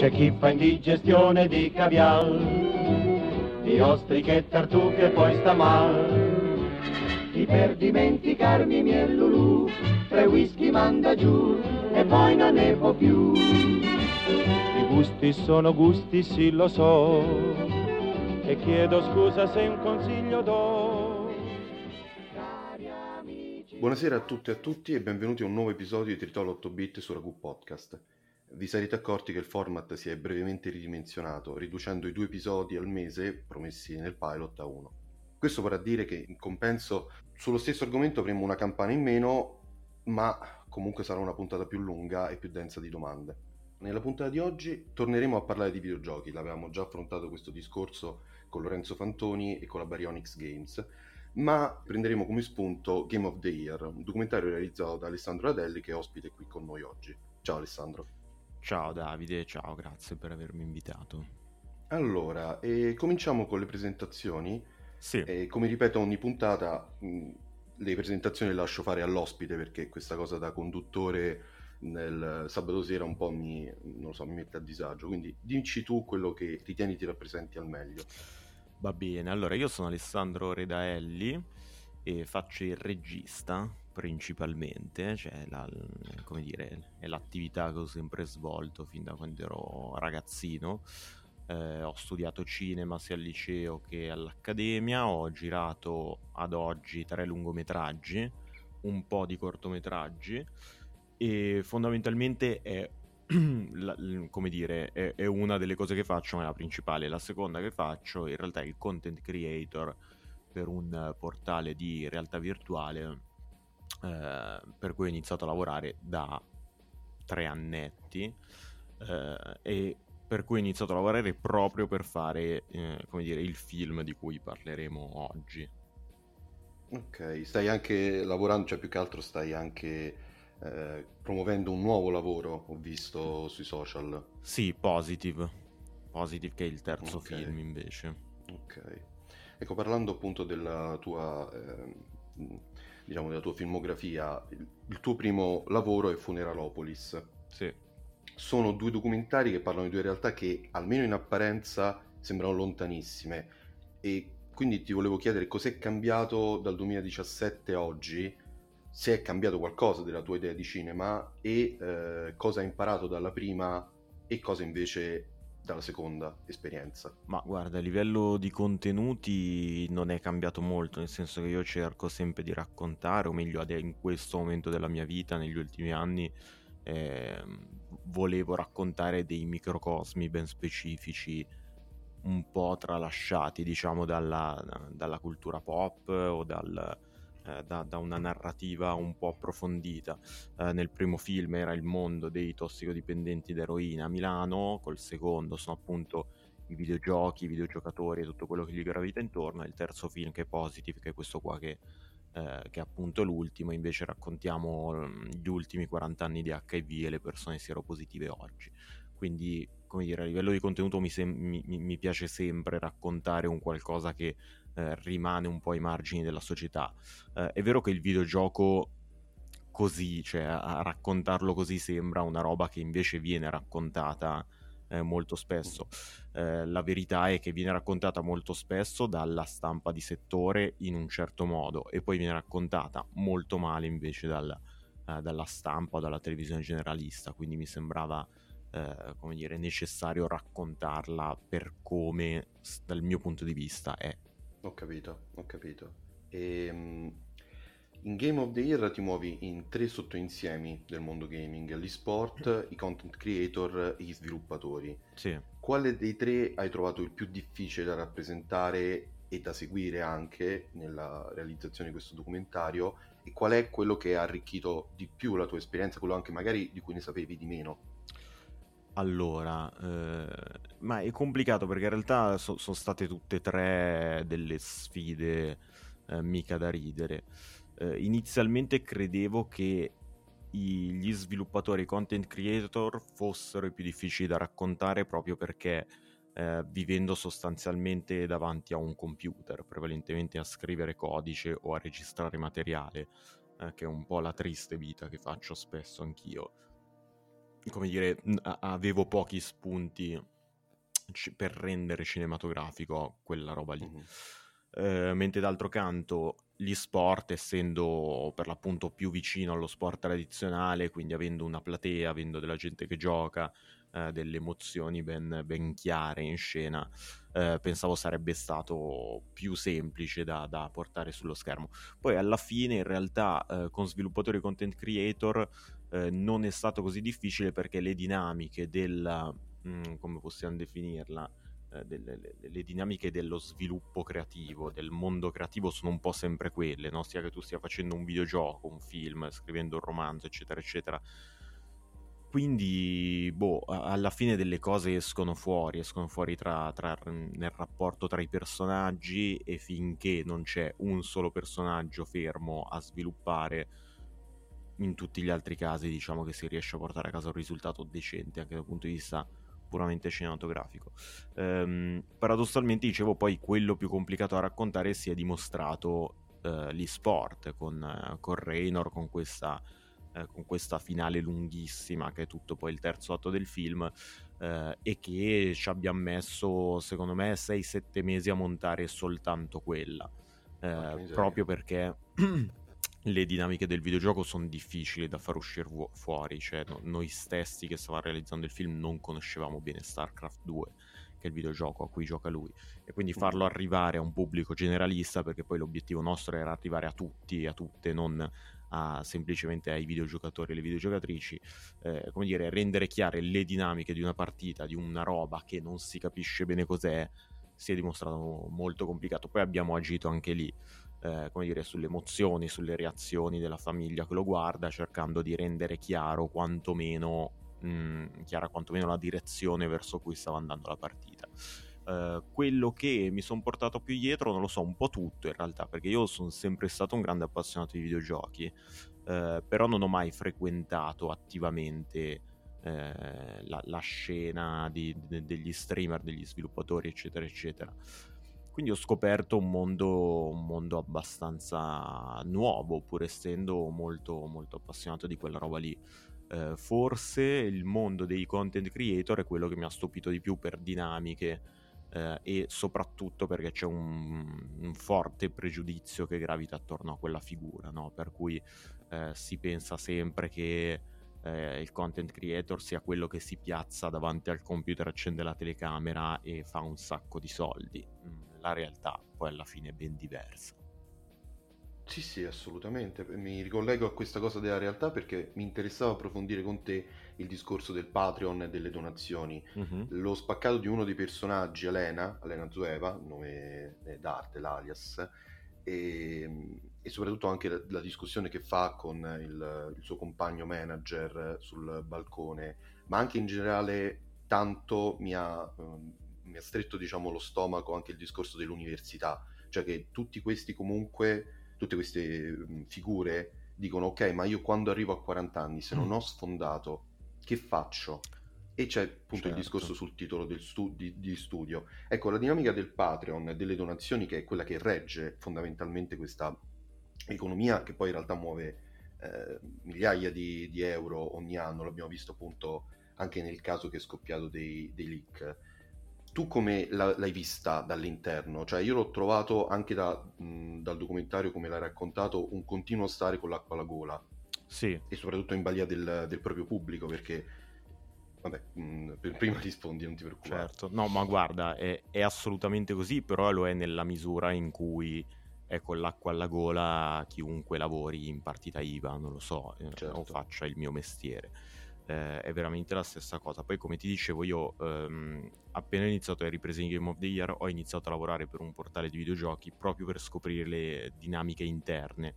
C'è chi fa indigestione di caviar, di ostriche e tartufe poi sta mal. Chi per dimenticarmi miel lulù, tre whisky manda giù e poi non ne può più. I gusti sono gusti, sì lo so, e chiedo scusa se un consiglio do. Buonasera a tutte e a tutti e benvenuti a un nuovo episodio di Tritolo 8 bit su Ragu Podcast. Vi sarete accorti che il format si è brevemente ridimensionato, riducendo i due episodi al mese promessi nel pilot a uno. Questo vorrà dire che in compenso sullo stesso argomento avremo una campana in meno, ma comunque sarà una puntata più lunga e più densa di domande. Nella puntata di oggi torneremo a parlare di videogiochi, l'avevamo già affrontato questo discorso con Lorenzo Fantoni e con la Baryonyx Games, ma prenderemo come spunto Game of the Year, un documentario realizzato da Alessandro Adelli che è ospite qui con noi oggi. Ciao Alessandro. Ciao Davide, ciao, grazie per avermi invitato. Allora, eh, cominciamo con le presentazioni. Sì. E come ripeto ogni puntata, mh, le presentazioni le lascio fare all'ospite perché questa cosa da conduttore nel sabato sera un po' mi, non so, mi mette a disagio. Quindi dici tu quello che ritieni ti rappresenti al meglio. Va bene, allora io sono Alessandro Redaelli e faccio il regista principalmente, cioè la, come dire, è l'attività che ho sempre svolto fin da quando ero ragazzino. Eh, ho studiato cinema sia al liceo che all'accademia, ho girato ad oggi tre lungometraggi, un po' di cortometraggi e fondamentalmente è, la, come dire, è, è, una delle cose che faccio, ma è la principale. La seconda che faccio in realtà è il content creator per un portale di realtà virtuale eh, per cui ho iniziato a lavorare da tre annetti eh, e per cui ho iniziato a lavorare proprio per fare, eh, come dire, il film di cui parleremo oggi. Ok, stai anche lavorando, cioè più che altro stai anche eh, promuovendo un nuovo lavoro, ho visto sui social. Sì, Positive. Positive che è il terzo okay. film invece. Ok. Ecco, parlando appunto della tua, eh, diciamo, della tua filmografia, il, tuo primo lavoro è Funeralopolis. Sì. Sono due documentari che parlano di due realtà che almeno in apparenza sembrano lontanissime. E quindi ti volevo chiedere cos'è cambiato dal 2017 a oggi, se è cambiato qualcosa della tua idea di cinema e eh, cosa hai imparato dalla prima e cosa invece dalla seconda esperienza. Ma guarda, a livello di contenuti non è cambiato molto, nel senso che io cerco sempre di raccontare, o meglio in questo momento della mia vita, negli ultimi anni, eh, volevo raccontare dei microcosmi ben specifici, un po' tralasciati, diciamo, dalla, dalla cultura pop o dal, eh, da, da, una narrativa un po' approfondita. Eh, nel primo film era il mondo dei tossicodipendenti d'eroina a Milano, col secondo sono appunto i videogiochi, i videogiocatori e tutto quello che gli gravita intorno, e il terzo film che è Positive, che è questo qua che eh, che è appunto l'ultimo, invece raccontiamo mm, gli ultimi 40 anni di HIV e le persone sieropositive oggi. Quindi, come dire, a livello di contenuto mi, sem- mi, mi piace sempre raccontare un qualcosa che eh, rimane un po' ai margini della società. Eh, è vero che il videogioco così, cioè a raccontarlo così sembra una roba che invece viene raccontata eh, molto spesso. Eh, la verità è che viene raccontata molto spesso dalla stampa di settore in un certo modo e poi viene raccontata molto male invece dal, eh, dalla stampa o dalla televisione generalista, quindi mi sembrava eh, come dire, necessario raccontarla per come dal mio punto di vista è. Ho capito, ho capito. E, ehm, in Game of the Year ti muovi in tre sottoinsiemi del mondo gaming, gli sport, i content creator e gli sviluppatori. Sì. Quale dei tre hai trovato il più difficile da rappresentare e da seguire anche nella realizzazione di questo documentario e qual è quello che ha arricchito di più la tua esperienza, quello anche magari di cui ne sapevi di meno? Allora, eh, ma è complicato perché in realtà so, sono state tutte e tre delle sfide eh, mica da ridere eh, inizialmente credevo che i, gli sviluppatori content creator fossero i più difficili da raccontare proprio perché eh, vivendo sostanzialmente davanti a un computer, prevalentemente a scrivere codice o a registrare materiale, eh, che è un po' la triste vita che faccio spesso anch'io. Come dire, avevo pochi spunti per rendere cinematografico quella roba lì. Mm-hmm. Eh, mentre d'altro canto gli sport, essendo per l'appunto più vicino allo sport tradizionale, quindi avendo una platea, avendo della gente che gioca, eh, delle emozioni ben, ben, chiare in scena, eh, pensavo sarebbe stato più semplice da, da, portare sullo schermo. Poi alla fine, in realtà, eh, con sviluppatori e content creator eh, non è stato così difficile perché le dinamiche della, mh, mm, come possiamo definirla, eh, delle, le, le, dinamiche dello sviluppo creativo, del mondo creativo sono un po' sempre quelle, no? sia che tu stia facendo un videogioco, un film, scrivendo un romanzo, eccetera, eccetera. Quindi, boh, alla fine delle cose escono fuori, escono fuori tra, tra, nel rapporto tra i personaggi e finché non c'è un solo personaggio fermo a sviluppare, in tutti gli altri casi diciamo che si riesce a portare a casa un risultato decente anche dal punto di vista puramente cinematografico. Ehm, paradossalmente, dicevo, poi quello più complicato da raccontare si è dimostrato eh, l'e-sport con, eh, con Raynor, con questa, eh, con questa finale lunghissima che è tutto poi il terzo atto del film eh, e che ci abbiamo messo, secondo me, 6-7 mesi a montare soltanto quella. Eh, proprio perché le dinamiche del videogioco sono difficili da far uscire fuori, cioè no, noi stessi che stavamo realizzando il film non conoscevamo bene StarCraft 2, che è il videogioco a cui gioca lui, e quindi farlo arrivare a un pubblico generalista, perché poi l'obiettivo nostro era arrivare a tutti e a tutte, non a, semplicemente ai videogiocatori e alle videogiocatrici, eh, come dire, rendere chiare le dinamiche di una partita, di una roba che non si capisce bene cos'è, si è dimostrato molto complicato. Poi abbiamo agito anche lì eh, come dire, sulle emozioni, sulle reazioni della famiglia che lo guarda, cercando di rendere chiaro quantomeno, mh, mm, chiara quantomeno la direzione verso cui stava andando la partita. Uh, quello che mi sono portato più dietro, non lo so, un po' tutto in realtà, perché io sono sempre stato un grande appassionato di videogiochi, uh, però non ho mai frequentato attivamente uh, la, la, scena di, de, degli streamer, degli sviluppatori, eccetera, eccetera. Quindi ho scoperto un mondo, un mondo abbastanza nuovo, pur essendo molto, molto appassionato di quella roba lì. Eh, forse il mondo dei content creator è quello che mi ha stupito di più per dinamiche eh, e soprattutto perché c'è un, un, forte pregiudizio che gravita attorno a quella figura, no? per cui eh, si pensa sempre che eh, il content creator sia quello che si piazza davanti al computer, accende la telecamera e fa un sacco di soldi. Mm la realtà poi alla fine è ben diversa. Sì, sì, assolutamente. Mi ricollego a questa cosa della realtà perché mi interessava approfondire con te il discorso del Patreon e delle donazioni. Uh-huh. Lo spaccato di uno dei personaggi, Elena, Elena Zueva, nome d'arte, l'alias, e, e soprattutto anche la, la, discussione che fa con il, il suo compagno manager sul balcone, ma anche in generale tanto mi ha um, mi ha stretto diciamo, lo stomaco anche il discorso dell'università, cioè che tutti questi comunque, tutte queste mh, figure dicono ok, ma io quando arrivo a 40 anni, se non mm. ho sfondato, che faccio? E c'è appunto certo. il discorso sul titolo del stu- di, di, studio. Ecco, la dinamica del Patreon, delle donazioni, che è quella che regge fondamentalmente questa economia, che poi in realtà muove eh, migliaia di, di, euro ogni anno, l'abbiamo visto appunto anche nel caso che è scoppiato dei, dei leak tu come la, l'hai vista dall'interno? Cioè io l'ho trovato anche da, mh, dal documentario, come l'hai raccontato, un continuo stare con l'acqua alla gola. Sì. E soprattutto in balia del, del proprio pubblico, perché... Vabbè, mh, per prima rispondi, non ti preoccupare. Certo, no, ma guarda, è, è, assolutamente così, però lo è nella misura in cui è con l'acqua alla gola chiunque lavori in partita IVA, non lo so, eh, certo. o faccia il mio mestiere eh, è veramente la stessa cosa. Poi, come ti dicevo, io ehm, appena ho iniziato le riprese in Game of the Year, ho iniziato a lavorare per un portale di videogiochi proprio per scoprire le dinamiche interne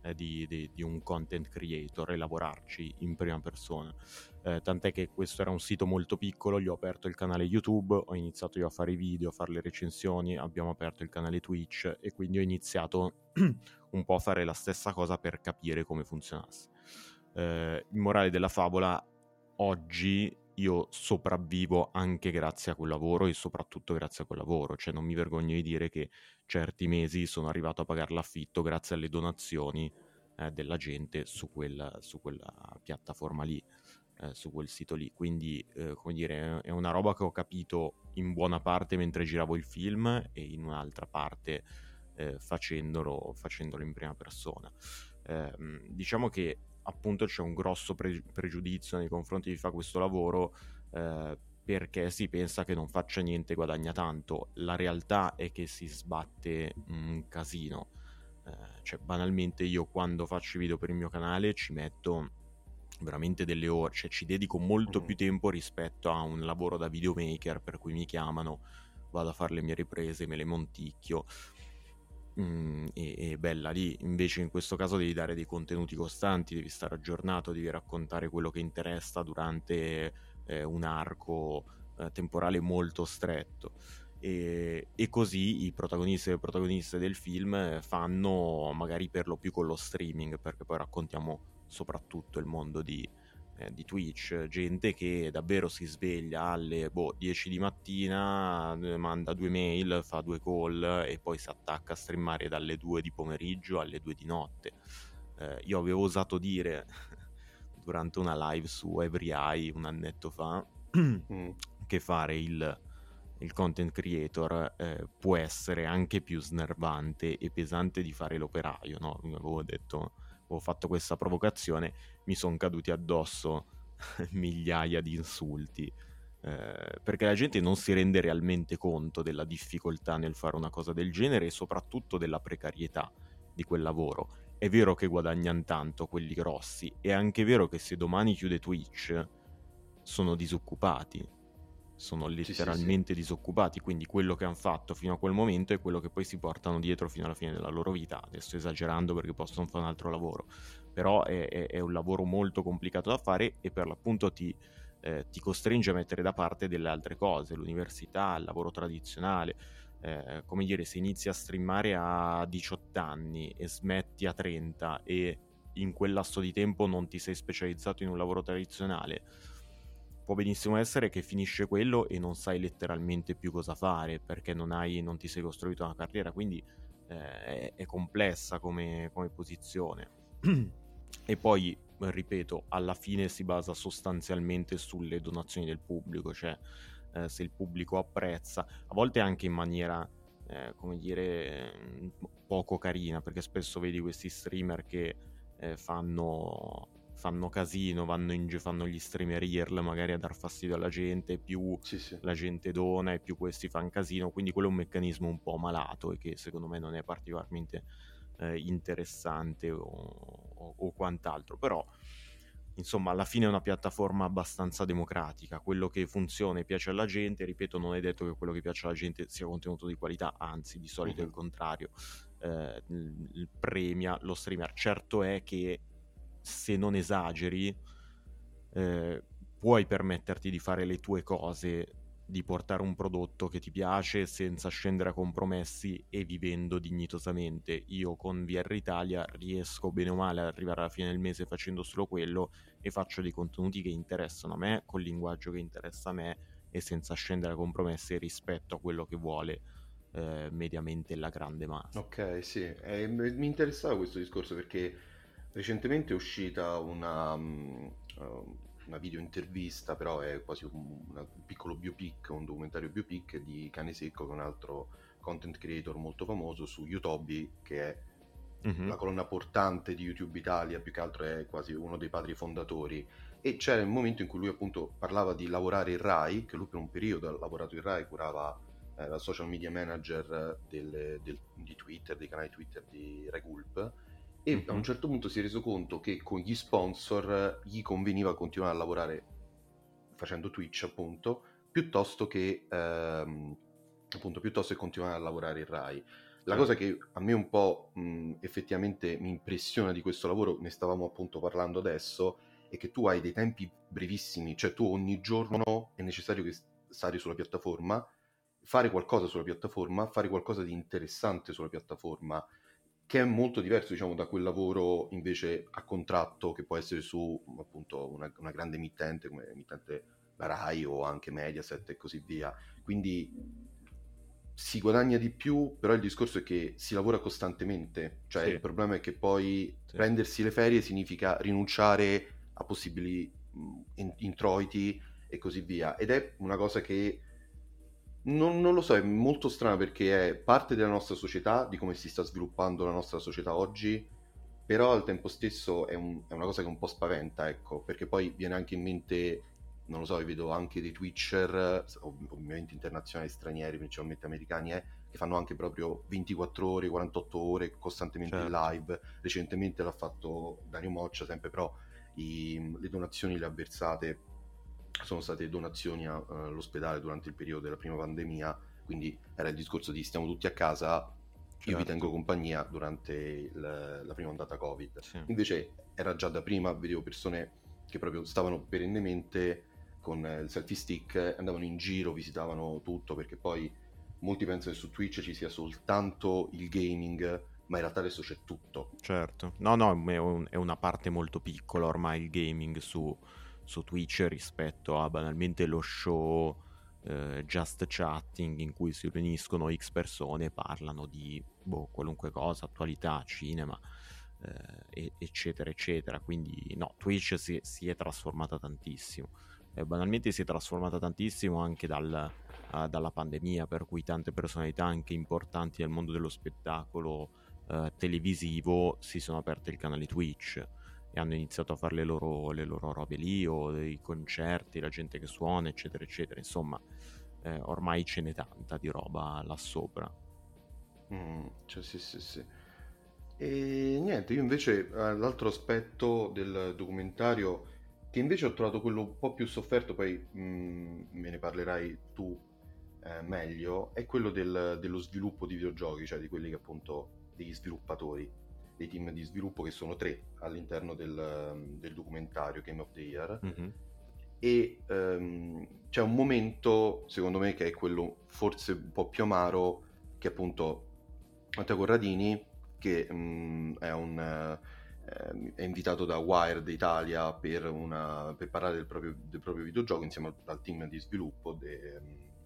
eh, di, di, di, un content creator e lavorarci in prima persona. Eh, tant'è che questo era un sito molto piccolo, gli ho aperto il canale YouTube, ho iniziato io a fare i video, a fare le recensioni, abbiamo aperto il canale Twitch e quindi ho iniziato un po' a fare la stessa cosa per capire come funzionasse. Eh, il morale della favola oggi io sopravvivo anche grazie a quel lavoro e soprattutto grazie a quel lavoro, cioè non mi vergogno di dire che certi mesi sono arrivato a pagare l'affitto grazie alle donazioni eh, della gente su quella, su quella, piattaforma lì. eh, su quel sito lì. Quindi, eh, come dire, è una roba che ho capito in buona parte mentre giravo il film e in un'altra parte eh, facendolo, facendolo, in prima persona. Ehm, diciamo che appunto c'è un grosso pre- pregiudizio nei confronti di chi fa questo lavoro eh, perché si pensa che non faccia niente e guadagna tanto. La realtà è che si sbatte un casino. Eh, cioè, banalmente io quando faccio i video per il mio canale ci metto veramente delle ore, cioè ci dedico molto mm. più tempo rispetto a un lavoro da videomaker per cui mi chiamano, vado a fare le mie riprese, me le monticchio. Mm, e, e, bella lì, invece in questo caso devi dare dei contenuti costanti, devi stare aggiornato, devi raccontare quello che interessa durante eh, un arco eh, temporale molto stretto. E, e, così i protagonisti e le protagoniste del film fanno magari per lo più con lo streaming, perché poi raccontiamo soprattutto il mondo di, eh, di Twitch, gente che davvero si sveglia alle boh, 10 di mattina, eh, manda due mail, fa due call e poi si attacca a streamare dalle 2 di pomeriggio alle 2 di notte. Eh, io avevo osato dire durante una live su Every Eye un annetto fa mm. che fare il, il content creator eh, può essere anche più snervante e pesante di fare l'operaio, no? Avevo detto ho fatto questa provocazione, mi sono caduti addosso migliaia di insulti. Eh, perché la gente non si rende realmente conto della difficoltà nel fare una cosa del genere e soprattutto della precarietà di quel lavoro. È vero che guadagnano tanto quelli grossi, è anche vero che se domani chiude Twitch sono disoccupati sono letteralmente sì, sì, sì. disoccupati, quindi quello che hanno fatto fino a quel momento è quello che poi si portano dietro fino alla fine della loro vita. Adesso esagerando perché possono fare un altro lavoro, però è, è, è un lavoro molto complicato da fare e per l'appunto ti, eh, ti, costringe a mettere da parte delle altre cose, l'università, il lavoro tradizionale. Eh, come dire, se inizi a streamare a 18 anni e smetti a 30 e in quel lasso di tempo non ti sei specializzato in un lavoro tradizionale, può benissimo essere che finisce quello e non sai letteralmente più cosa fare perché non, hai, non ti sei costruito una carriera, quindi eh, è, è, complessa come, come posizione. e poi, ripeto, alla fine si basa sostanzialmente sulle donazioni del pubblico, cioè eh, se il pubblico apprezza, a volte anche in maniera, eh, come dire, poco carina, perché spesso vedi questi streamer che eh, fanno fanno casino, vanno in, fanno gli streamer IRL magari a dar fastidio alla gente, più sì, sì. la gente dona e più questi fanno casino, quindi quello è un meccanismo un po' malato e che secondo me non è particolarmente eh, interessante o, o, o, quant'altro, però insomma alla fine è una piattaforma abbastanza democratica, quello che funziona e piace alla gente, ripeto non è detto che quello che piace alla gente sia contenuto di qualità, anzi di solito è il contrario, eh, premia lo streamer, certo è che se non esageri, eh, puoi permetterti di fare le tue cose, di portare un prodotto che ti piace senza scendere a compromessi e vivendo dignitosamente. Io con VR Italia riesco bene o male ad arrivare alla fine del mese facendo solo quello e faccio dei contenuti che interessano a me, col linguaggio che interessa a me e senza scendere a compromessi rispetto a quello che vuole. Eh, mediamente la grande massa. Ok, sì, eh, mi interessava questo discorso perché Recentemente è uscita una, um, una video intervista, però è quasi un, un, piccolo biopic, un documentario biopic di Cane Secco, che è un altro content creator molto famoso su YouTube, che è mm-hmm. la colonna portante di YouTube Italia, più che altro è quasi uno dei padri fondatori. E c'era il momento in cui lui appunto parlava di lavorare in RAI, che lui per un periodo ha lavorato in RAI, curava eh, la social media manager del, del, di Twitter, dei canali Twitter di Regulp e mm-hmm. a un certo punto si è reso conto che con gli sponsor gli conveniva continuare a lavorare facendo Twitch appunto piuttosto che ehm, appunto piuttosto che continuare a lavorare in Rai. La cosa che a me un po' mh, effettivamente mi impressiona di questo lavoro ne stavamo appunto parlando adesso è che tu hai dei tempi brevissimi cioè tu ogni giorno è necessario che stare sulla piattaforma fare qualcosa sulla piattaforma fare qualcosa di interessante sulla piattaforma che è molto diverso diciamo, da quel lavoro invece a contratto che può essere su appunto una, una grande emittente come emittente RAI o anche Mediaset e così via. Quindi si guadagna di più, però il discorso è che si lavora costantemente, cioè sì. il problema è che poi sì. prendersi le ferie significa rinunciare a possibili in- introiti e così via. Ed è una cosa che non, non, lo so, è molto strano perché è parte della nostra società, di come si sta sviluppando la nostra società oggi, però al tempo stesso è, un, è una cosa che un po' spaventa, ecco, perché poi viene anche in mente, non lo so, io vedo anche dei Twitcher, ovviamente internazionali, stranieri, principalmente americani, eh, che fanno anche proprio 24 ore, 48 ore costantemente certo. in live. Recentemente l'ha fatto Dario Moccia, sempre però i, le donazioni le ha versate sono state donazioni uh, all'ospedale durante il periodo della prima pandemia, quindi era il discorso di stiamo tutti a casa, certo. io vi tengo compagnia durante il, la prima ondata Covid. Sì. Invece era già da prima, vedevo persone che proprio stavano perennemente con il selfie stick, andavano in giro, visitavano tutto, perché poi molti pensano che su Twitch ci sia soltanto il gaming, ma in realtà adesso c'è tutto. Certo, no, no, è, un, è una parte molto piccola ormai il gaming su, su Twitch rispetto a banalmente lo show eh, just chatting in cui si riuniscono X persone e parlano di boh, qualunque cosa, attualità, cinema, eh, eccetera, eccetera. Quindi no, Twitch si, si è trasformata tantissimo. Eh, banalmente si è trasformata tantissimo anche dal, uh, dalla pandemia, per cui tante personalità anche importanti nel mondo dello spettacolo uh, televisivo si sono aperte il canale Twitch e hanno iniziato a fare le loro, le loro robe lì o dei concerti, la gente che suona, eccetera, eccetera. Insomma, eh, ormai ce n'è tanta di roba là sopra. Mm, cioè, sì, sì, sì. E niente, io invece eh, l'altro aspetto del documentario, che invece ho trovato quello un po' più sofferto, poi mh, mm, me ne parlerai tu eh, meglio, è quello del, dello sviluppo di videogiochi, cioè di quelli che appunto degli sviluppatori dei team di sviluppo che sono tre all'interno del, del documentario Game of the Year mm-hmm. e um, c'è un momento secondo me che è quello forse un po' più amaro che appunto Matteo Corradini che um, è un uh, è invitato da Wired Italia per, una, per parlare del proprio, del proprio, videogioco insieme al, al team di sviluppo The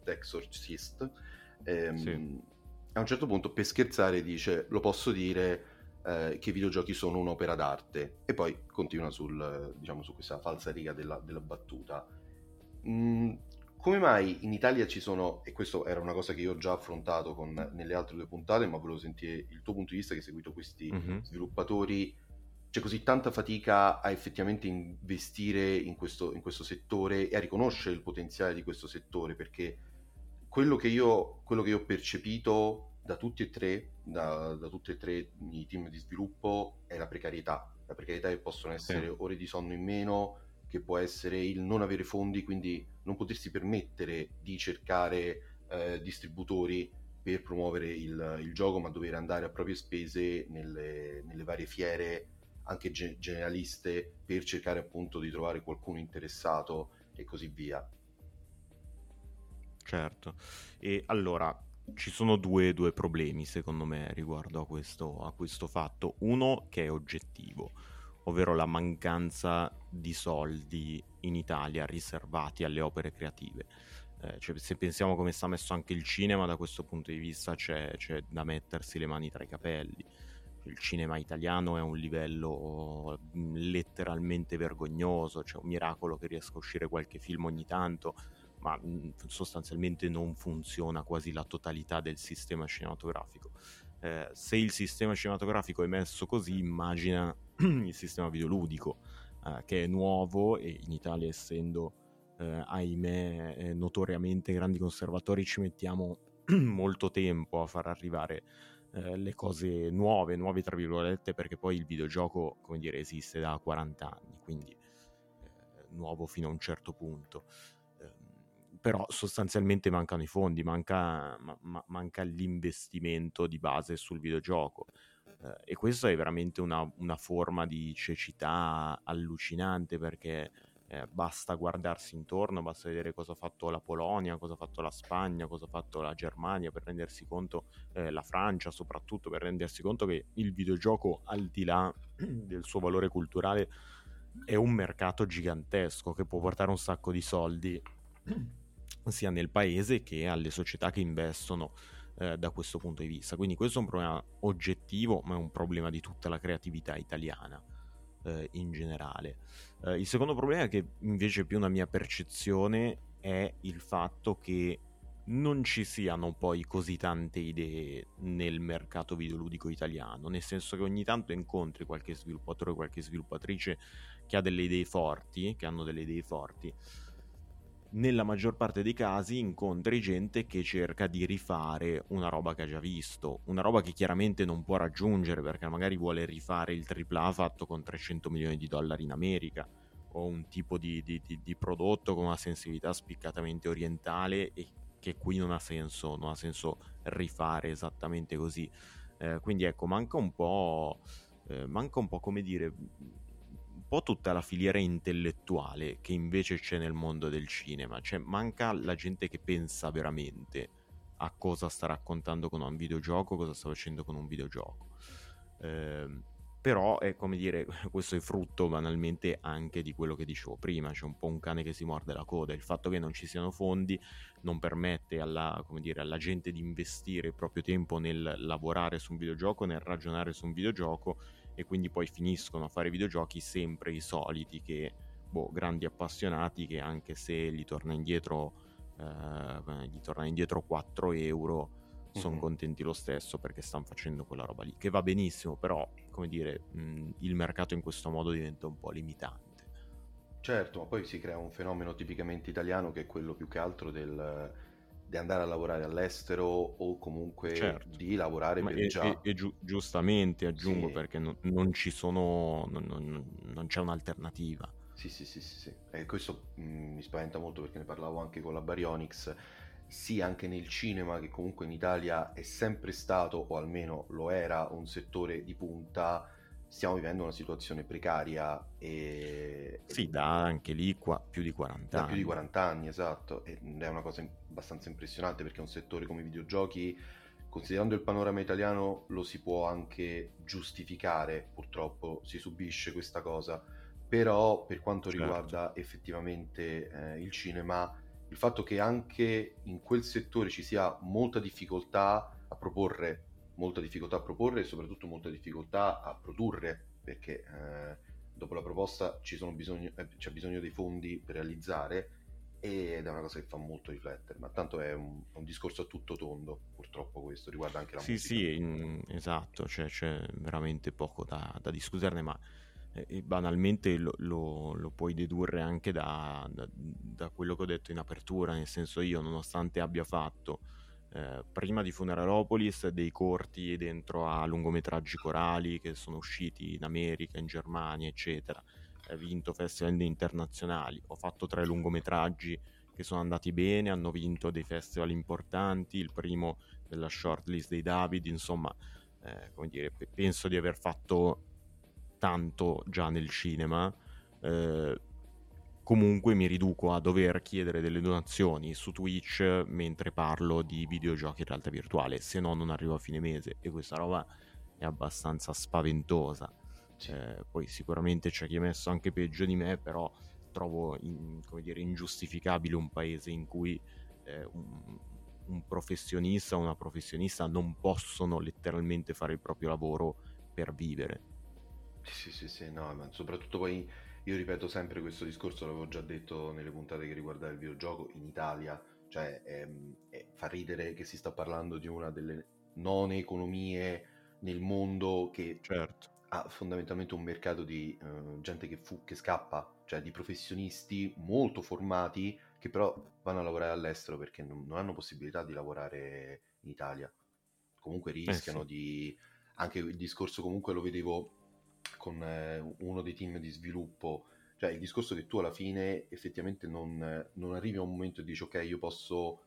Exorcist ehm, sì. a un certo punto per scherzare dice lo posso dire eh, che i videogiochi sono un'opera d'arte e poi continua sul, diciamo, su questa falsa riga della, della battuta. Mm, come mai in Italia ci sono, e questo era una cosa che io ho già affrontato con, nelle altre due puntate, ma volevo sentire il tuo punto di vista che hai seguito questi mm-hmm. sviluppatori, c'è così tanta fatica a effettivamente investire in questo, in questo settore e a riconoscere il potenziale di questo settore, perché quello che io, quello che io ho percepito da tutti e tre, da, da, tutti e tre i team di sviluppo è la precarietà. La precarietà che possono essere sì. ore di sonno in meno, che può essere il non avere fondi, quindi non potersi permettere di cercare eh, distributori per promuovere il, il, gioco, ma dover andare a proprie spese nelle, nelle varie fiere, anche ge- generaliste, per cercare appunto di trovare qualcuno interessato e così via. Certo. E allora, ci sono due, due, problemi secondo me riguardo a questo, a questo fatto. Uno che è oggettivo, ovvero la mancanza di soldi in Italia riservati alle opere creative. Eh, cioè, se pensiamo come sta messo anche il cinema, da questo punto di vista c'è, c'è, da mettersi le mani tra i capelli. Il cinema italiano è un livello letteralmente vergognoso, c'è un miracolo che riesca a uscire qualche film ogni tanto ma mhmm, sostanzialmente non funziona quasi la totalità del sistema cinematografico. Eh, se il sistema cinematografico è messo così, immagina il sistema videoludico, eh, che è nuovo e in Italia essendo, eh, ahimè, eh, notoriamente grandi conservatori, ci mettiamo molto tempo a far arrivare eh, le cose nuove, nuove tra virgolette, perché poi il videogioco, come dire, esiste da 40 anni, quindi eh, nuovo fino a un certo punto però sostanzialmente mancano i fondi, manca, ma, manca l'investimento di base sul videogioco. Eh, e questa è veramente una, una, forma di cecità allucinante perché eh, basta guardarsi intorno, basta vedere cosa ha fatto la Polonia, cosa ha fatto la Spagna, cosa ha fatto la Germania per rendersi conto, eh, la Francia soprattutto, per rendersi conto che il videogioco al di là del suo valore culturale è un mercato gigantesco che può portare un sacco di soldi sia nel paese che alle società che investono eh, da questo punto di vista. Quindi questo è un problema oggettivo, ma è un problema di tutta la creatività italiana. eh, in generale. Eh, il secondo problema, che invece è più una mia percezione, è il fatto che non ci siano poi così tante idee nel mercato videoludico italiano, nel senso che ogni tanto incontri qualche sviluppatore o qualche sviluppatrice che ha delle idee forti, che hanno delle idee forti. Nella maggior parte dei casi incontri gente che cerca di rifare una roba che ha già visto, una roba che chiaramente non può raggiungere perché magari vuole rifare il AAA fatto con 300 milioni di dollari in America o un tipo di, di, di, di prodotto con una sensibilità spiccatamente orientale e che qui non ha senso, non ha senso rifare esattamente così. Eh, quindi ecco, manca un po', eh, manca un po' come dire, po' tutta la filiera intellettuale che invece c'è nel mondo del cinema, cioè manca la gente che pensa veramente a cosa sta raccontando con un videogioco, cosa sta facendo con un videogioco. Eh, però è come dire, questo è frutto banalmente anche di quello che dicevo prima, c'è un po' un cane che si morde la coda, il fatto che non ci siano fondi non permette alla, dire, alla gente di investire il proprio tempo nel lavorare su un videogioco, nel ragionare su un videogioco e quindi poi finiscono a fare videogiochi sempre i soliti che, boh, grandi appassionati che anche se gli torna indietro, eh, gli torna indietro 4 euro sono mm-hmm. contenti lo stesso perché stanno facendo quella roba lì, che va benissimo, però, come dire, mh, il mercato in questo modo diventa un po' limitante. Certo, ma poi si crea un fenomeno tipicamente italiano che è quello più che altro del, di andare a lavorare all'estero o comunque certo. di lavorare ma per e, già. E, e giu- giustamente aggiungo sì. perché non, non, ci sono, non, non, non c'è un'alternativa. Sì, sì, sì, sì, sì. E questo mh, mi spaventa molto perché ne parlavo anche con la Baryonyx sì anche nel cinema che comunque in Italia è sempre stato o almeno lo era un settore di punta stiamo vivendo una situazione precaria e... Sì, da anche lì qua, più di 40 da anni. più di 40 anni, esatto, ed è una cosa abbastanza impressionante perché un settore come i videogiochi, considerando il panorama italiano, lo si può anche giustificare, purtroppo si subisce questa cosa, però per quanto certo. riguarda effettivamente eh, il cinema il fatto che anche in quel settore ci sia molta difficoltà a proporre, molta difficoltà a proporre e soprattutto molta difficoltà a produrre, perché eh, dopo la proposta bisogno, eh, c'è bisogno dei fondi per realizzare ed è una cosa che fa molto riflettere, ma tanto è un, un discorso a tutto tondo, purtroppo questo riguarda anche la sì, musica. Sì, sì, esatto, cioè, c'è veramente poco da, da discuterne, ma e banalmente lo, lo, lo, puoi dedurre anche da, da, da, quello che ho detto in apertura, nel senso io nonostante abbia fatto eh, prima di Funeralopolis dei corti dentro a lungometraggi corali che sono usciti in America, in Germania, eccetera, ho vinto festival internazionali, ho fatto tre lungometraggi che sono andati bene, hanno vinto dei festival importanti, il primo della shortlist dei David, insomma, eh, come dire, penso di aver fatto tanto già nel cinema, eh, comunque mi riduco a dover chiedere delle donazioni su Twitch mentre parlo di videogiochi in realtà virtuale, se no non arrivo a fine mese e questa roba è abbastanza spaventosa. Eh, poi sicuramente c'è chi ha messo anche peggio di me, però trovo in, dire, ingiustificabile un paese in cui eh, un, un professionista o una professionista non possono letteralmente fare il proprio lavoro per vivere. Sì, sì, sì, no, ma soprattutto poi io ripeto sempre questo discorso, l'avevo già detto nelle puntate che riguardava il videogioco, in Italia, cioè è, è, fa ridere che si sta parlando di una delle none economie nel mondo che certo. ha fondamentalmente un mercato di uh, gente che, fu, che scappa, cioè di professionisti molto formati che però vanno a lavorare all'estero perché non, non hanno possibilità di lavorare in Italia. Comunque rischiano eh sì. di... Anche il discorso comunque lo vedevo con eh, uno dei team di sviluppo, cioè il discorso che tu alla fine effettivamente non, non arrivi a un momento e dici ok io posso,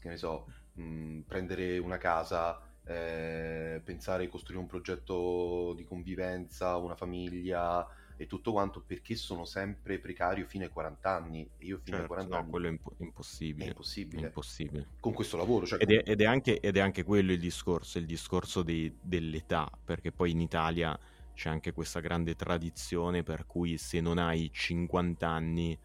che ne so, mh, mm, prendere una casa, eh, pensare di costruire un progetto di convivenza, una famiglia e tutto quanto perché sono sempre precario fino ai 40 anni e io fino certo, ai 40 no, anni quello è, imp- impossibile. È impossibile. È impossibile. Con questo lavoro. Cioè ed, è, ed, è anche, ed, è, anche, quello il discorso, il discorso dei, dell'età, perché poi in Italia c'è anche questa grande tradizione per cui se non hai 50 anni,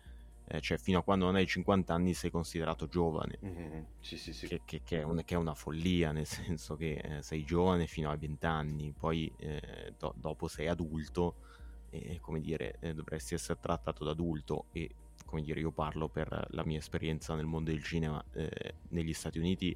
eh, cioè fino a quando non hai 50 anni sei considerato giovane, mm-hmm. sì, sì, sì. Che, che, che, è un, che, è una follia, nel senso che eh, sei giovane fino a 20 anni, poi eh, do, dopo sei adulto e come dire, eh, dovresti essere trattato da adulto e come dire, io parlo per la mia esperienza nel mondo del cinema, eh, negli Stati Uniti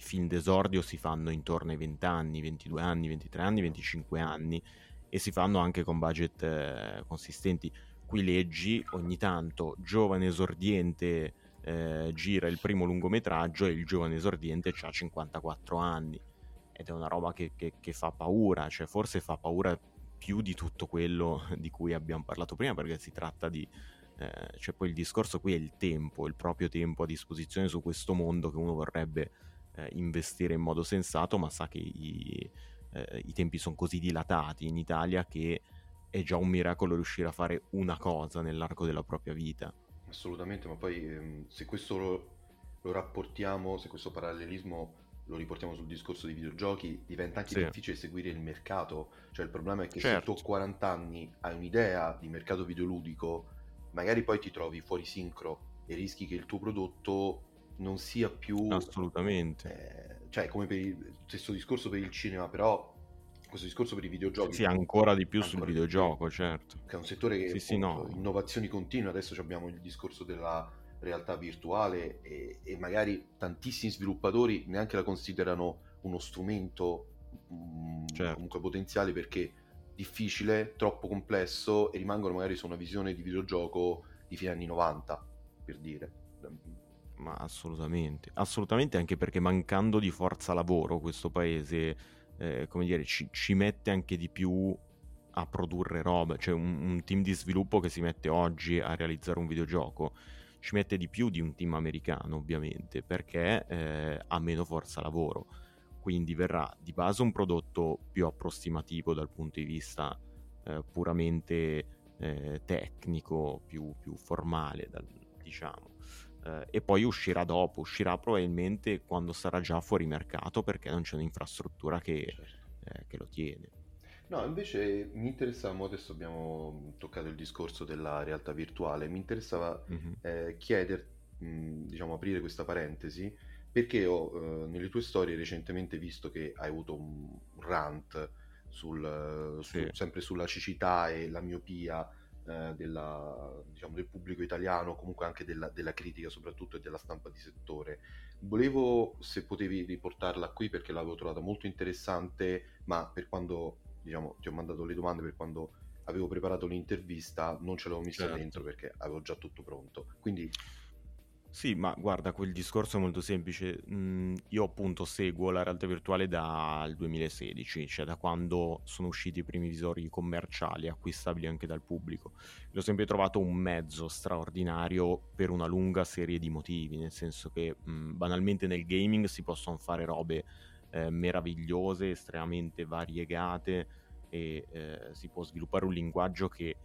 i film d'esordio si fanno intorno ai 20 anni, 22 anni, 23 anni, 25 anni e si fanno anche con budget eh, consistenti. Qui leggi ogni tanto giovane esordiente eh, gira il primo lungometraggio e il giovane esordiente ha 54 anni ed è una roba che, che, che fa paura, cioè forse fa paura più di tutto quello di cui abbiamo parlato prima perché si tratta di eh, cioè poi il discorso qui è il tempo, il proprio tempo a disposizione su questo mondo che uno vorrebbe eh, investire in modo sensato, ma sa che i, eh, i tempi sono così dilatati in Italia che è già un miracolo riuscire a fare una cosa nell'arco della propria vita. Assolutamente, ma poi ehm, se questo lo, lo, rapportiamo, se questo parallelismo lo riportiamo sul discorso dei videogiochi, diventa anche sì. difficile seguire il mercato. Cioè il problema è che certo. se tu a 40 anni hai un'idea di mercato videoludico, magari poi ti trovi fuori sincro e rischi che il tuo prodotto non sia più... Assolutamente. Eh, cioè, come per il stesso discorso per il cinema, però questo discorso per i videogiochi. Sì, ancora di più ancora sul videogioco, più, certo. Che è un settore che sì, sì, no. innovazioni continue, adesso abbiamo il discorso della realtà virtuale e, e, magari tantissimi sviluppatori neanche la considerano uno strumento mh, mm, certo. comunque potenziale perché difficile, troppo complesso e rimangono magari su una visione di videogioco di fine anni 90, per dire. Ma assolutamente, assolutamente anche perché mancando di forza lavoro questo paese, eh, come dire, ci, ci, mette anche di più a produrre roba, cioè un, un, team di sviluppo che si mette oggi a realizzare un videogioco ci mette di più di un team americano ovviamente perché eh, ha meno forza lavoro. Quindi verrà di base un prodotto più approssimativo dal punto di vista eh, puramente eh, tecnico, più, più formale, dal, diciamo. Eh, e poi uscirà dopo, uscirà probabilmente quando sarà già fuori mercato perché non c'è un'infrastruttura che, certo. Eh, che lo tiene. No, invece mi interessava, adesso abbiamo toccato il discorso della realtà virtuale, mi interessava mm-hmm. eh, chiederti, diciamo, aprire questa parentesi perché ho eh, nelle tue storie recentemente visto che hai avuto un rant sul, sì. su, sempre sulla cecità e la miopia eh, della, diciamo, del pubblico italiano, comunque anche della, della, critica soprattutto e della stampa di settore. Volevo se potevi riportarla qui perché l'avevo trovata molto interessante, ma per quando diciamo, ti ho mandato le domande, per quando avevo preparato l'intervista non ce l'avevo messa certo. dentro perché avevo già tutto pronto. Quindi sì, ma guarda, quel discorso è molto semplice. Mm, io appunto seguo la realtà virtuale dal 2016, cioè da quando sono usciti i primi visori commerciali acquistabili anche dal pubblico. L'ho sempre trovato un mezzo straordinario per una lunga serie di motivi, nel senso che mm, banalmente nel gaming si possono fare robe eh, meravigliose, estremamente variegate e eh, si può sviluppare un linguaggio che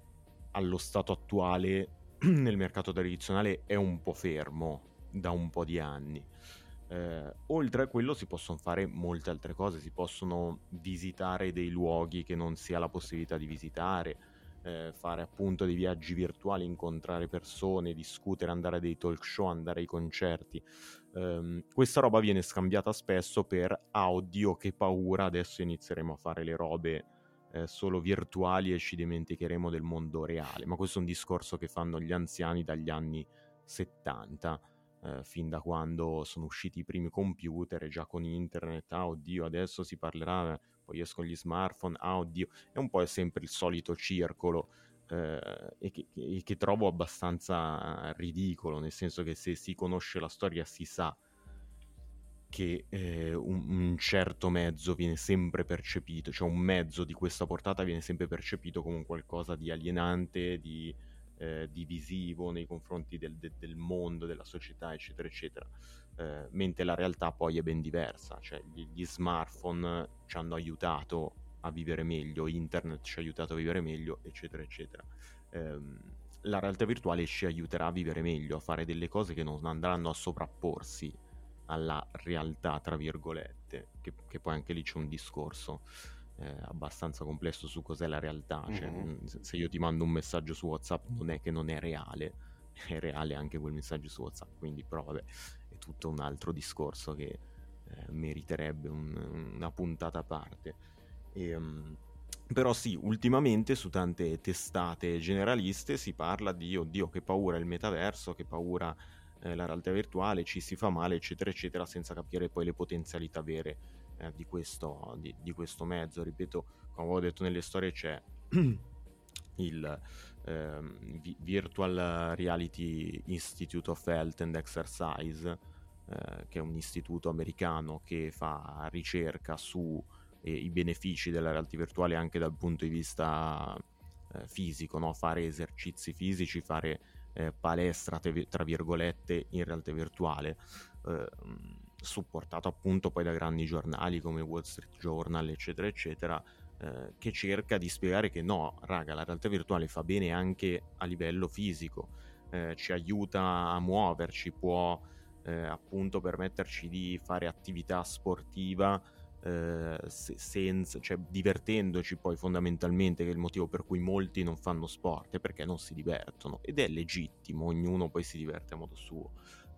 allo stato attuale nel mercato tradizionale è un po' fermo da un po' di anni. Eh, oltre a quello si possono fare molte altre cose, si possono visitare dei luoghi che non si ha la possibilità di visitare, eh, fare appunto dei viaggi virtuali, incontrare persone, discutere, andare a dei talk show, andare ai concerti. Eh, questa roba viene scambiata spesso per oddio che paura, adesso inizieremo a fare le robe eh, solo virtuali e ci dimenticheremo del mondo reale. Ma questo è un discorso che fanno gli anziani dagli anni 70, eh, fin da quando sono usciti i primi computer e già con internet, ah oddio, adesso si parlerà, poi escono gli smartphone, ah oddio, è un po' sempre il solito circolo. Eh, e, che, e che trovo abbastanza ridicolo, nel senso che se si conosce la storia si sa che eh, un, un, certo mezzo viene sempre percepito, cioè un mezzo di questa portata viene sempre percepito come qualcosa di alienante, di eh, divisivo nei confronti del, de, del, mondo, della società, eccetera, eccetera. Eh, mentre la realtà poi è ben diversa, cioè gli, gli smartphone ci hanno aiutato a vivere meglio, internet ci ha aiutato a vivere meglio, eccetera, eccetera. Ehm, la realtà virtuale ci aiuterà a vivere meglio, a fare delle cose che non andranno a sovrapporsi alla realtà, tra virgolette, che, che poi anche lì c'è un discorso eh, abbastanza complesso su cos'è la realtà. Cioè, mm-hmm. se io ti mando un messaggio su WhatsApp non è che non è reale, è reale anche quel messaggio su WhatsApp, quindi però vabbè, è tutto un altro discorso che eh, meriterebbe un, una puntata a parte. E, um, Però sì, ultimamente su tante testate generaliste si parla di oddio che paura il metaverso, che paura eh, la realtà virtuale, ci si fa male, eccetera, eccetera, senza capire poi le potenzialità vere eh, di, questo, di, di, questo, mezzo. Ripeto, come avevo detto nelle storie, c'è il ehm, Virtual Reality Institute of Health and Exercise, eh, che è un istituto americano che fa ricerca sui eh, benefici della realtà virtuale anche dal punto di vista eh, fisico, no? fare esercizi fisici, fare eh, palestra tra virgolette in realtà virtuale eh, supportato appunto poi da grandi giornali come Wall Street Journal eccetera eccetera eh, che cerca di spiegare che no raga la realtà virtuale fa bene anche a livello fisico eh, ci aiuta a muoverci può eh, appunto permetterci di fare attività sportiva eh, senza, cioè, divertendoci poi fondamentalmente, che è il motivo per cui molti non fanno sport, è perché non si divertono ed è legittimo, ognuno poi si diverte a modo suo.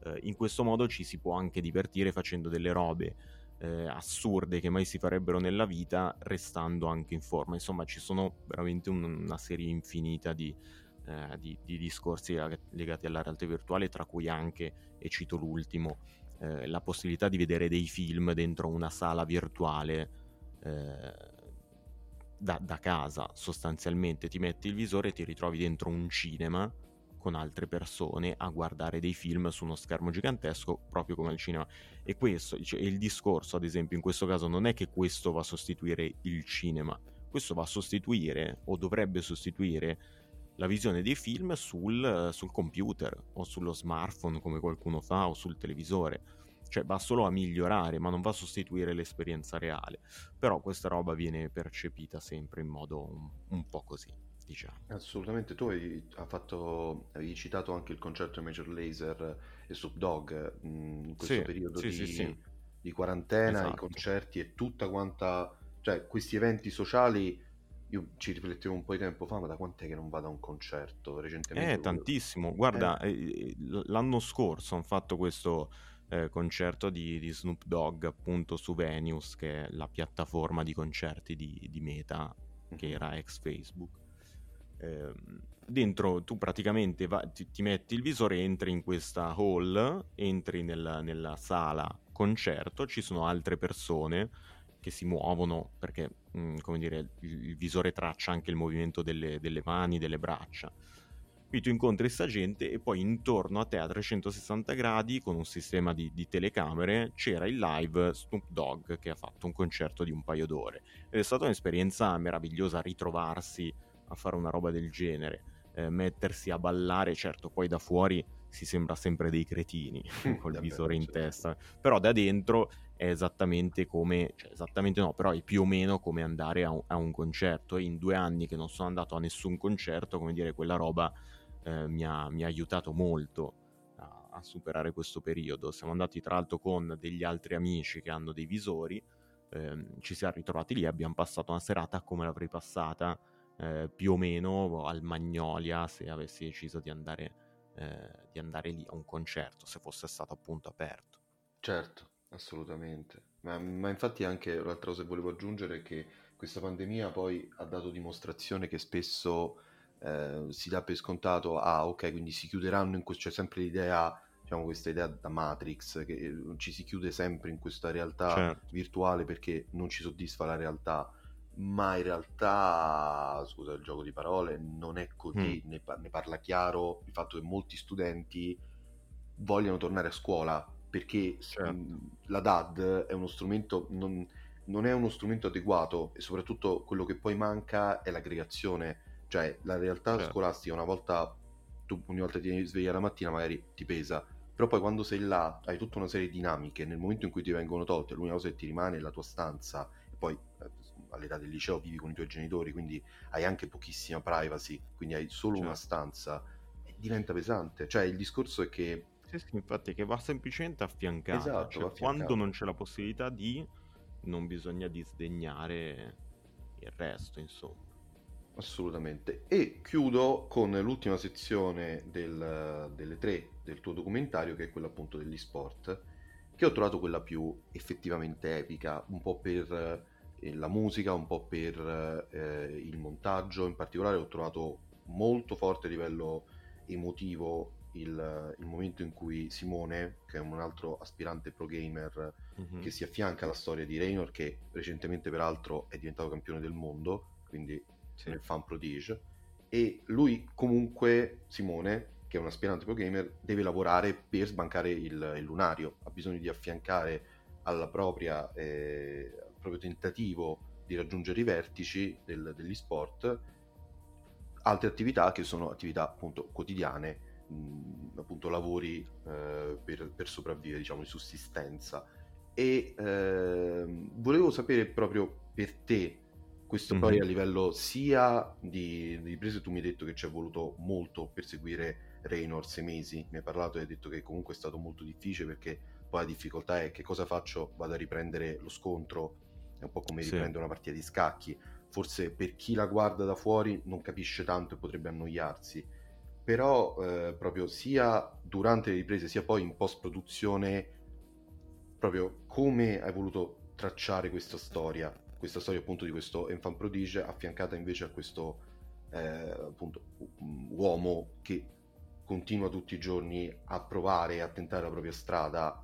Eh, in questo modo ci si può anche divertire facendo delle robe eh, assurde che mai si farebbero nella vita, restando anche in forma. Insomma, ci sono veramente un, una serie infinita di, eh, di, di discorsi legati alla realtà virtuale, tra cui anche, e cito l'ultimo, eh, la possibilità di vedere dei film dentro una sala virtuale eh, da, da, casa sostanzialmente. Ti metti il visore e ti ritrovi dentro un cinema con altre persone a guardare dei film su uno schermo gigantesco proprio come al cinema. E questo cioè, il discorso ad esempio in questo caso non è che questo va a sostituire il cinema. Questo va a sostituire o dovrebbe sostituire la visione dei film sul, sul, computer o sullo smartphone come qualcuno fa o sul televisore. Cioè va solo a migliorare, ma non va a sostituire l'esperienza reale. Però questa roba viene percepita sempre in modo un, un po' così, diciamo. Assolutamente, tu hai, fatto, hai, citato anche il concerto di Major Laser e Snoop Dogg in questo sì, periodo sì, di, sì, di, quarantena, esatto. i concerti e tutta quanta... Cioè, questi eventi sociali io ci riflettevo un po' di tempo fa, ma da quant'è che non vado a un concerto recentemente? Eh, tantissimo. Guarda, eh. eh l'anno scorso hanno fatto questo eh, concerto di, di, Snoop Dogg appunto su Venus, che è la piattaforma di concerti di, di Meta, che era ex Facebook. Eh, dentro tu praticamente va, ti, ti, metti il visore, entri in questa hall, entri nella, nella sala concerto, ci sono altre persone che si muovono perché, mh, mm, come dire, il, il, visore traccia anche il movimento delle, delle mani, delle braccia. Qui tu incontri questa gente e poi intorno a te a 360 gradi con un sistema di, di, telecamere c'era il live Snoop Dogg che ha fatto un concerto di un paio d'ore. Ed è stata un'esperienza meravigliosa ritrovarsi a fare una roba del genere, eh, mettersi a ballare, certo poi da fuori si sembra sempre dei cretini col visore in certo. testa, però da dentro è esattamente come, cioè esattamente no, però è più o meno come andare a un, a un, concerto e in due anni che non sono andato a nessun concerto, come dire, quella roba eh, mi, ha, mi, ha, aiutato molto a, a, superare questo periodo. Siamo andati tra l'altro con degli altri amici che hanno dei visori, eh, ci siamo ritrovati lì, abbiamo passato una serata come l'avrei passata eh, più o meno al Magnolia se avessi deciso di andare, eh, di andare lì a un concerto, se fosse stato appunto aperto. Certo. Assolutamente, ma, ma infatti anche l'altra cosa che volevo aggiungere è che questa pandemia poi ha dato dimostrazione che spesso eh, si dà per scontato, ah ok, quindi si chiuderanno in questo, c'è sempre l'idea, diciamo questa idea da Matrix, che ci si chiude sempre in questa realtà certo. virtuale perché non ci soddisfa la realtà, ma in realtà, scusa il gioco di parole, non è così, mm. ne, ne parla chiaro il fatto che molti studenti vogliono tornare a scuola perché certo. mh, la DAD è uno strumento, non, non, è uno strumento adeguato e soprattutto quello che poi manca è l'aggregazione, cioè la realtà certo. scolastica una volta, tu ogni volta ti svegli la mattina magari ti pesa, però poi quando sei là hai tutta una serie di dinamiche, nel momento in cui ti vengono tolte l'unica cosa che ti rimane è la tua stanza e poi eh, all'età del liceo vivi con i tuoi genitori, quindi hai anche pochissima privacy, quindi hai solo certo. una stanza, e diventa pesante, cioè il discorso è che sì, sì, infatti che va semplicemente affiancata. Esatto, cioè, quando non c'è la possibilità di, non bisogna disdegnare il resto, insomma. Assolutamente. E chiudo con l'ultima sezione del, delle tre del tuo documentario, che è quella appunto degli sport, che ho trovato quella più effettivamente epica, un po' per la musica, un po' per eh, il montaggio, in particolare ho trovato molto forte a livello emotivo il, il, momento in cui Simone, che è un altro aspirante pro gamer, mm-hmm. che si affianca alla storia di Raynor, che recentemente peraltro è diventato campione del mondo, quindi sì. nel fan prodige, e lui comunque, Simone, che è un aspirante pro gamer, deve lavorare per sbancare il, il lunario, ha bisogno di affiancare alla propria, eh, proprio tentativo di raggiungere i vertici del, degli sport altre attività che sono attività appunto quotidiane mh, appunto lavori eh, per, per, sopravvivere, diciamo, di sussistenza. E eh, volevo sapere proprio per te, questo mm-hmm. poi a livello sia di, di riprese, tu mi hai detto che ci è voluto molto per seguire Raynor sei mesi, mi hai parlato e hai detto che comunque è stato molto difficile perché poi la difficoltà è che cosa faccio? Vado a riprendere lo scontro, è un po' come sì. riprendere una partita di scacchi. Forse per chi la guarda da fuori non capisce tanto e potrebbe annoiarsi però eh, proprio sia durante le riprese sia poi in post produzione proprio come hai voluto tracciare questa storia questa storia appunto di questo enfant prodige affiancata invece a questo eh, appunto uomo che continua tutti i giorni a provare e a tentare la propria strada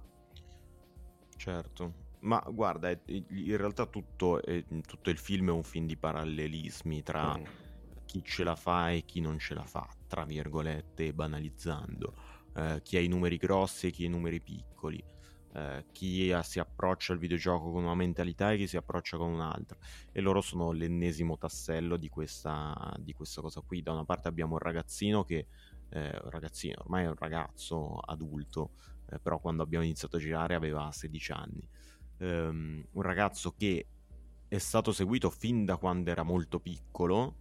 certo ma guarda, in realtà tutto, tutto, il film è un film di parallelismi tra mm. chi ce la fa e chi non ce la fa tra virgolette, banalizzando, eh, chi ha i numeri grossi e chi ha i numeri piccoli, eh, chi ha, si approccia al videogioco con una mentalità e chi si approccia con un'altra. E loro sono l'ennesimo tassello di questa, di questa cosa qui. Da una parte abbiamo un ragazzino che, eh, ragazzino, ormai è un ragazzo adulto, eh, però quando abbiamo iniziato a girare aveva 16 anni. Um, un ragazzo che è stato seguito fin da quando era molto piccolo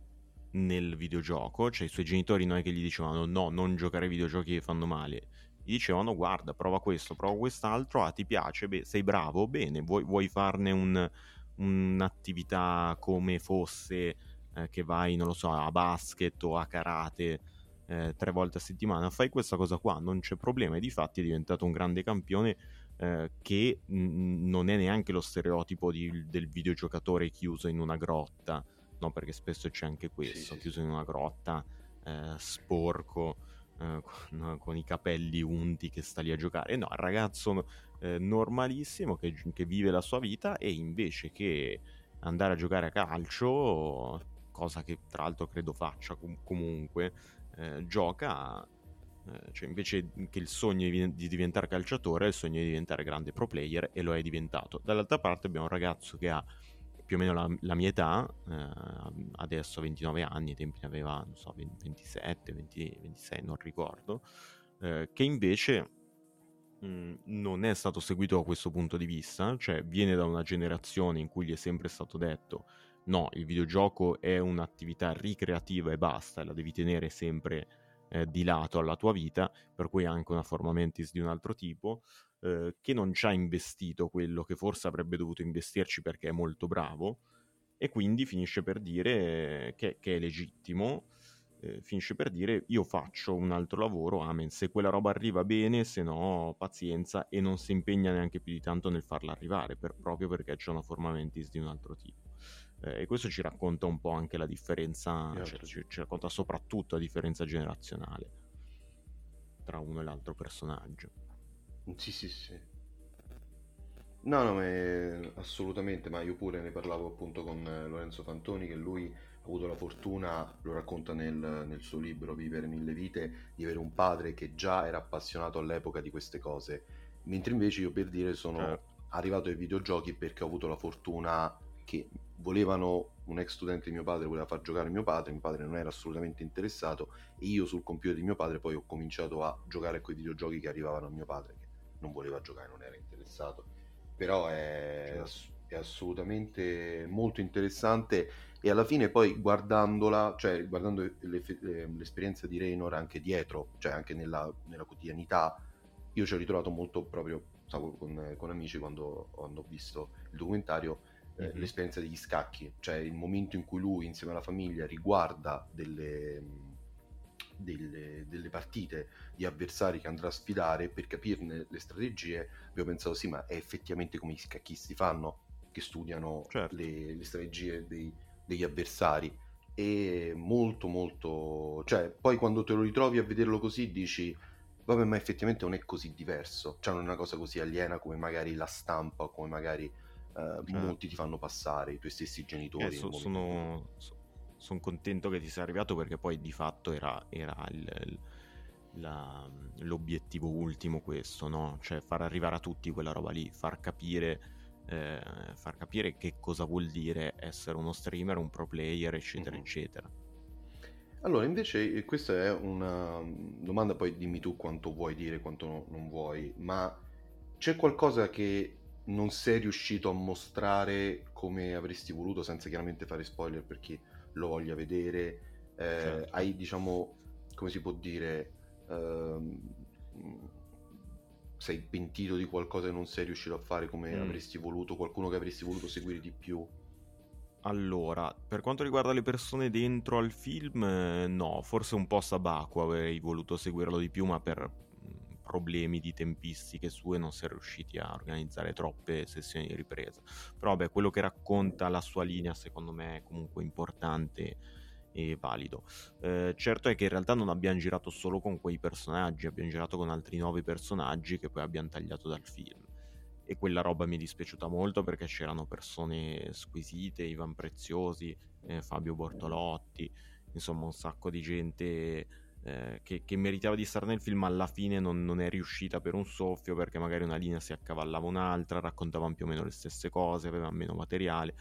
nel videogioco, cioè i suoi genitori non è che gli dicevano no, non giocare ai videogiochi che fanno male, gli dicevano guarda, prova questo, prova quest'altro, ah ti piace, beh, sei bravo, bene, vuoi, vuoi farne un, un'attività come fosse eh, che vai, non lo so, a basket o a karate eh, tre volte a settimana, fai questa cosa qua, non c'è problema, e di fatti è diventato un grande campione eh, che n- non è neanche lo stereotipo di, del videogiocatore chiuso in una grotta, no? Perché spesso c'è anche questo, sì, chiuso in una grotta, eh, sporco, eh, con, con, i capelli unti che sta lì a giocare. No, il ragazzo eh, normalissimo che, che, vive la sua vita e invece che andare a giocare a calcio, cosa che tra l'altro credo faccia com- comunque, eh, gioca cioè invece che il sogno di diventare calciatore, il sogno di diventare grande pro player e lo è diventato. Dall'altra parte abbiamo un ragazzo che ha più o meno la, la mia età, eh, adesso ha 29 anni, ai tempi ne aveva, so, 27, 20, 26, non ricordo, eh, che invece mm, non è stato seguito da questo punto di vista, cioè viene da una generazione in cui gli è sempre stato detto no, il videogioco è un'attività ricreativa e basta, la devi tenere sempre eh, di lato alla tua vita, per cui anche una forma mentis di un altro tipo, eh, che non ci ha investito quello che forse avrebbe dovuto investirci perché è molto bravo e quindi finisce per dire che, che è legittimo, eh, finisce per dire io faccio un altro lavoro, amen, se quella roba arriva bene, se no pazienza e non si impegna neanche più di tanto nel farla arrivare, per, proprio perché c'è una forma mentis di un altro tipo. Eh, e questo ci racconta un po' anche la differenza, cioè, ci, ci racconta soprattutto la differenza generazionale tra uno e l'altro personaggio. Sì, sì, sì. No, no, ma assolutamente, ma io pure ne parlavo appunto con eh, Lorenzo Fantoni, che lui ha avuto la fortuna, lo racconta nel, nel suo libro Vivere mille vite, di avere un padre che già era appassionato all'epoca di queste cose, mentre invece io per dire sono Certo. arrivato ai videogiochi perché ho avuto la fortuna che volevano un ex studente di mio padre voleva far giocare mio padre, mio padre non era assolutamente interessato e io sul computer di mio padre poi ho cominciato a giocare a quei videogiochi che arrivavano a mio padre, che non voleva giocare, non era interessato, però è, ass- è assolutamente molto interessante e alla fine poi guardandola, cioè guardando l'esperienza di Raynor anche dietro, cioè anche nella, nella quotidianità, io ci ho ritrovato molto proprio, stavo con, con amici quando, quando ho visto il documentario, mm-hmm. l'esperienza degli scacchi, cioè il momento in cui lui insieme alla famiglia riguarda delle delle, delle, partite di avversari che andrà a sfidare per capirne le strategie, abbiamo pensato sì, ma è effettivamente come i scacchisti fanno. che studiano Certo. le, le strategie dei- degli avversari. E molto, molto... Cioè, poi quando te lo ritrovi a vederlo così dici, vabbè, ma effettivamente non è così diverso. Cioè, non è una cosa così aliena come magari la stampa, come magari eh, molti ti fanno passare, i tuoi stessi genitori. Eh, so- sono, son contento che ti sia arrivato perché poi di fatto era, era il- il- la- l'obiettivo ultimo questo, no? Cioè far arrivare a tutti quella roba lì, far capire, eh, far capire che cosa vuol dire essere uno streamer, un pro player, eccetera, Mhm. eccetera. Allora, invece, eh, questa è una domanda, poi dimmi tu quanto vuoi dire, quanto no- non vuoi, ma c'è qualcosa che non sei riuscito a mostrare come avresti voluto, senza chiaramente fare spoiler per chi lo voglia vedere? Eh, Certo. hai, diciamo, come si può dire, ehm, sei pentito di qualcosa che non sei riuscito a fare come Mm. avresti voluto, qualcuno che avresti voluto seguire di più? Allora, per quanto riguarda le persone dentro al film, eh, no, forse un po' Sabaku avrei voluto seguirlo di più, ma per problemi di tempistiche sue non si è riusciti a organizzare troppe sessioni di ripresa. Però vabbè, quello che racconta la sua linea secondo me è comunque importante e valido. Eh, certo è che in realtà non abbiamo girato solo con quei personaggi, abbiamo girato con altri nove personaggi che poi abbiamo tagliato dal film e quella roba mi è dispiaciuta molto perché c'erano persone squisite, Ivan Preziosi, eh, Fabio Bortolotti, insomma un sacco di gente eh, che, che meritava di stare nel film, alla fine non, non è riuscita per un soffio perché magari una linea si accavallava un'altra, raccontavano più o meno le stesse cose, avevano meno materiale,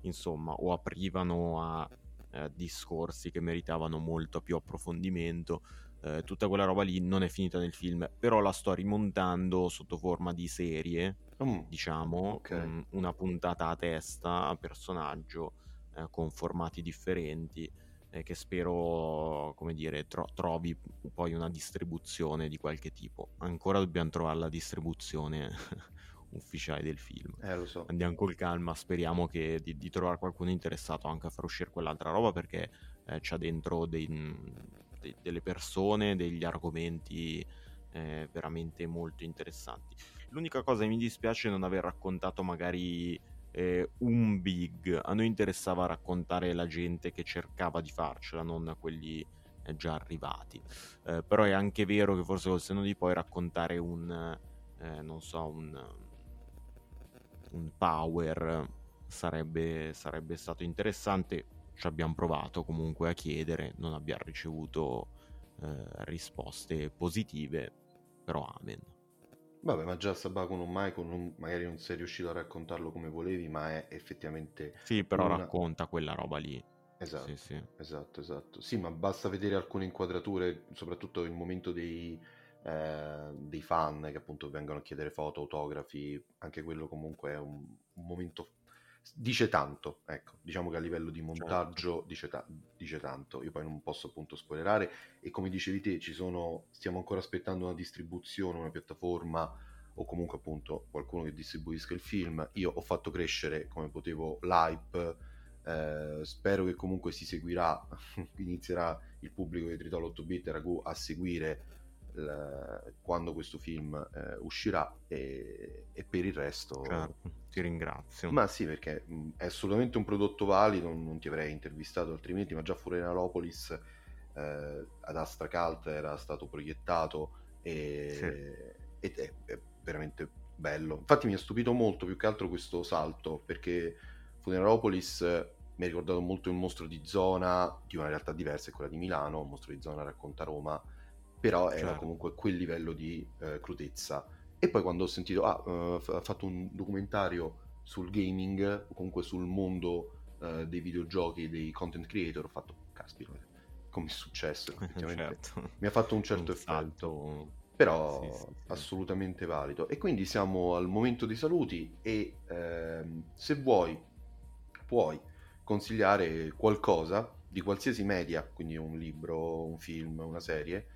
insomma, o aprivano a eh, discorsi che meritavano molto più approfondimento. Eh, tutta quella roba lì non è finita nel film, però la sto rimontando sotto forma di serie, Mm, diciamo, Ok. mm, una puntata a testa, a personaggio, eh, con formati differenti, eh, che spero, come dire, tro- trovi poi una distribuzione di qualche tipo. Ancora dobbiamo trovare la distribuzione ufficiale del film. eh, so. Andiamo col calma, speriamo che di, di trovare qualcuno interessato anche a far uscire quell'altra roba perché eh, c'ha dentro dei- de- delle persone, degli argomenti eh, veramente molto interessanti. L'unica cosa che mi dispiace è non aver raccontato magari eh, un big. A noi interessava raccontare la gente che cercava di farcela, non quelli eh, già arrivati. Eh, però è anche vero che forse col senno di poi raccontare un, eh, non so, un, un power sarebbe, sarebbe stato interessante. Ci abbiamo provato comunque a chiedere, non abbiamo ricevuto eh, risposte positive, però amen. Vabbè, ma già Sabaku non Maiko non- magari non sei riuscito a raccontarlo come volevi, ma è effettivamente Sì, però una- racconta quella roba lì. Esatto, Sì, sì. esatto, esatto. Sì, ma basta vedere alcune inquadrature, soprattutto il momento dei, eh, dei fan che appunto vengono a chiedere foto, autografi, anche quello comunque è un, un momento... Dice tanto, ecco, diciamo che a livello di montaggio dice, ta- dice tanto, io poi non posso appunto spoilerare e come dicevi te ci sono, stiamo ancora aspettando una distribuzione, una piattaforma o comunque appunto qualcuno che distribuisca il film. Io ho fatto crescere come potevo l'hype, eh, spero che comunque si seguirà, inizierà il pubblico di Tritolo 8 bit e Ragù a seguire l- quando questo film eh, uscirà e, e per il resto... Certo, ti ringrazio. Ma sì, perché mh, è assolutamente un prodotto valido, non ti avrei intervistato altrimenti, ma già Furenalopolis eh, ad Astra Cult era stato proiettato e, ed è, è veramente bello. Infatti mi ha stupito molto più che altro questo salto, perché Funeralopolis mi ha ricordato molto il mostro di zona, di una realtà diversa, è quella di Milano, il mostro di zona racconta Roma, però era Certo. comunque quel livello di eh, crudezza. E poi quando ho sentito, ah, f- ha fatto un documentario sul gaming, o comunque sul mondo eh, dei videogiochi dei content creator, ho fatto, caspita, come è successo? Effettivamente certo. mi ha fatto un certo effetto, però Sì, sì, sì. assolutamente valido. E quindi siamo al momento dei saluti e ehm, se vuoi puoi consigliare qualcosa di qualsiasi media, quindi un libro, un film, una serie,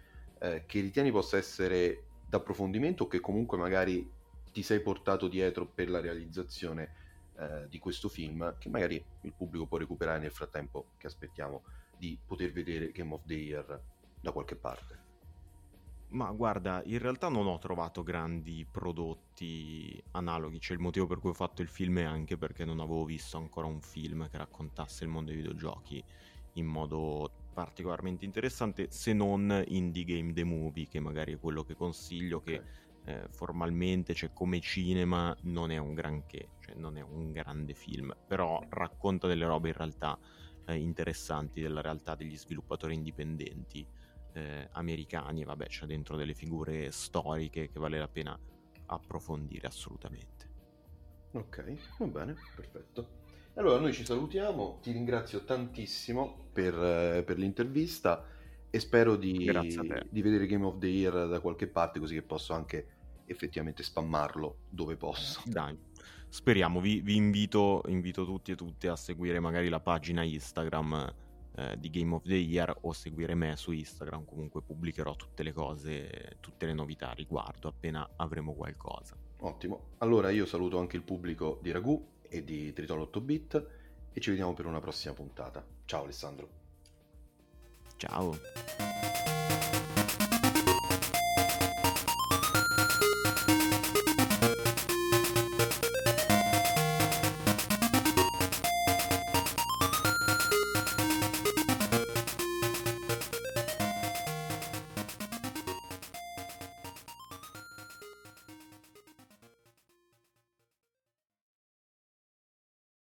eh, che ritieni possa essere d'approfondimento o che comunque magari ti sei portato dietro per la realizzazione eh, di questo film, che magari il pubblico può recuperare nel frattempo che aspettiamo di poter vedere Game of the Year da qualche parte. Ma guarda, in realtà non ho trovato grandi prodotti analoghi, cioè il motivo per cui ho fatto il film è anche perché non avevo visto ancora un film che raccontasse il mondo dei videogiochi in modo particolarmente interessante, se non Indie Game The Movie, che magari è quello che consiglio, okay. che eh, formalmente, cioè come cinema, non è un granché, cioè non è un grande film, però racconta delle robe in realtà eh, interessanti della realtà degli sviluppatori indipendenti eh, americani, vabbè c'è dentro delle figure storiche che vale la pena approfondire assolutamente. Ok, va bene, perfetto. Allora noi ci salutiamo, ti ringrazio tantissimo per, eh, per l'intervista e spero di, di, vedere Game of the Year da qualche parte così che posso anche effettivamente spammarlo dove posso. Dai, speriamo, vi, vi invito, invito, tutti e tutte a seguire magari la pagina Instagram eh, di Game of the Year o seguire me su Instagram, comunque pubblicherò tutte le cose, tutte le novità a riguardo appena avremo qualcosa. Ottimo, allora io saluto anche il pubblico di Ragù e di Tritolo 8 bit e ci vediamo per una prossima puntata. Ciao Alessandro. Ciao.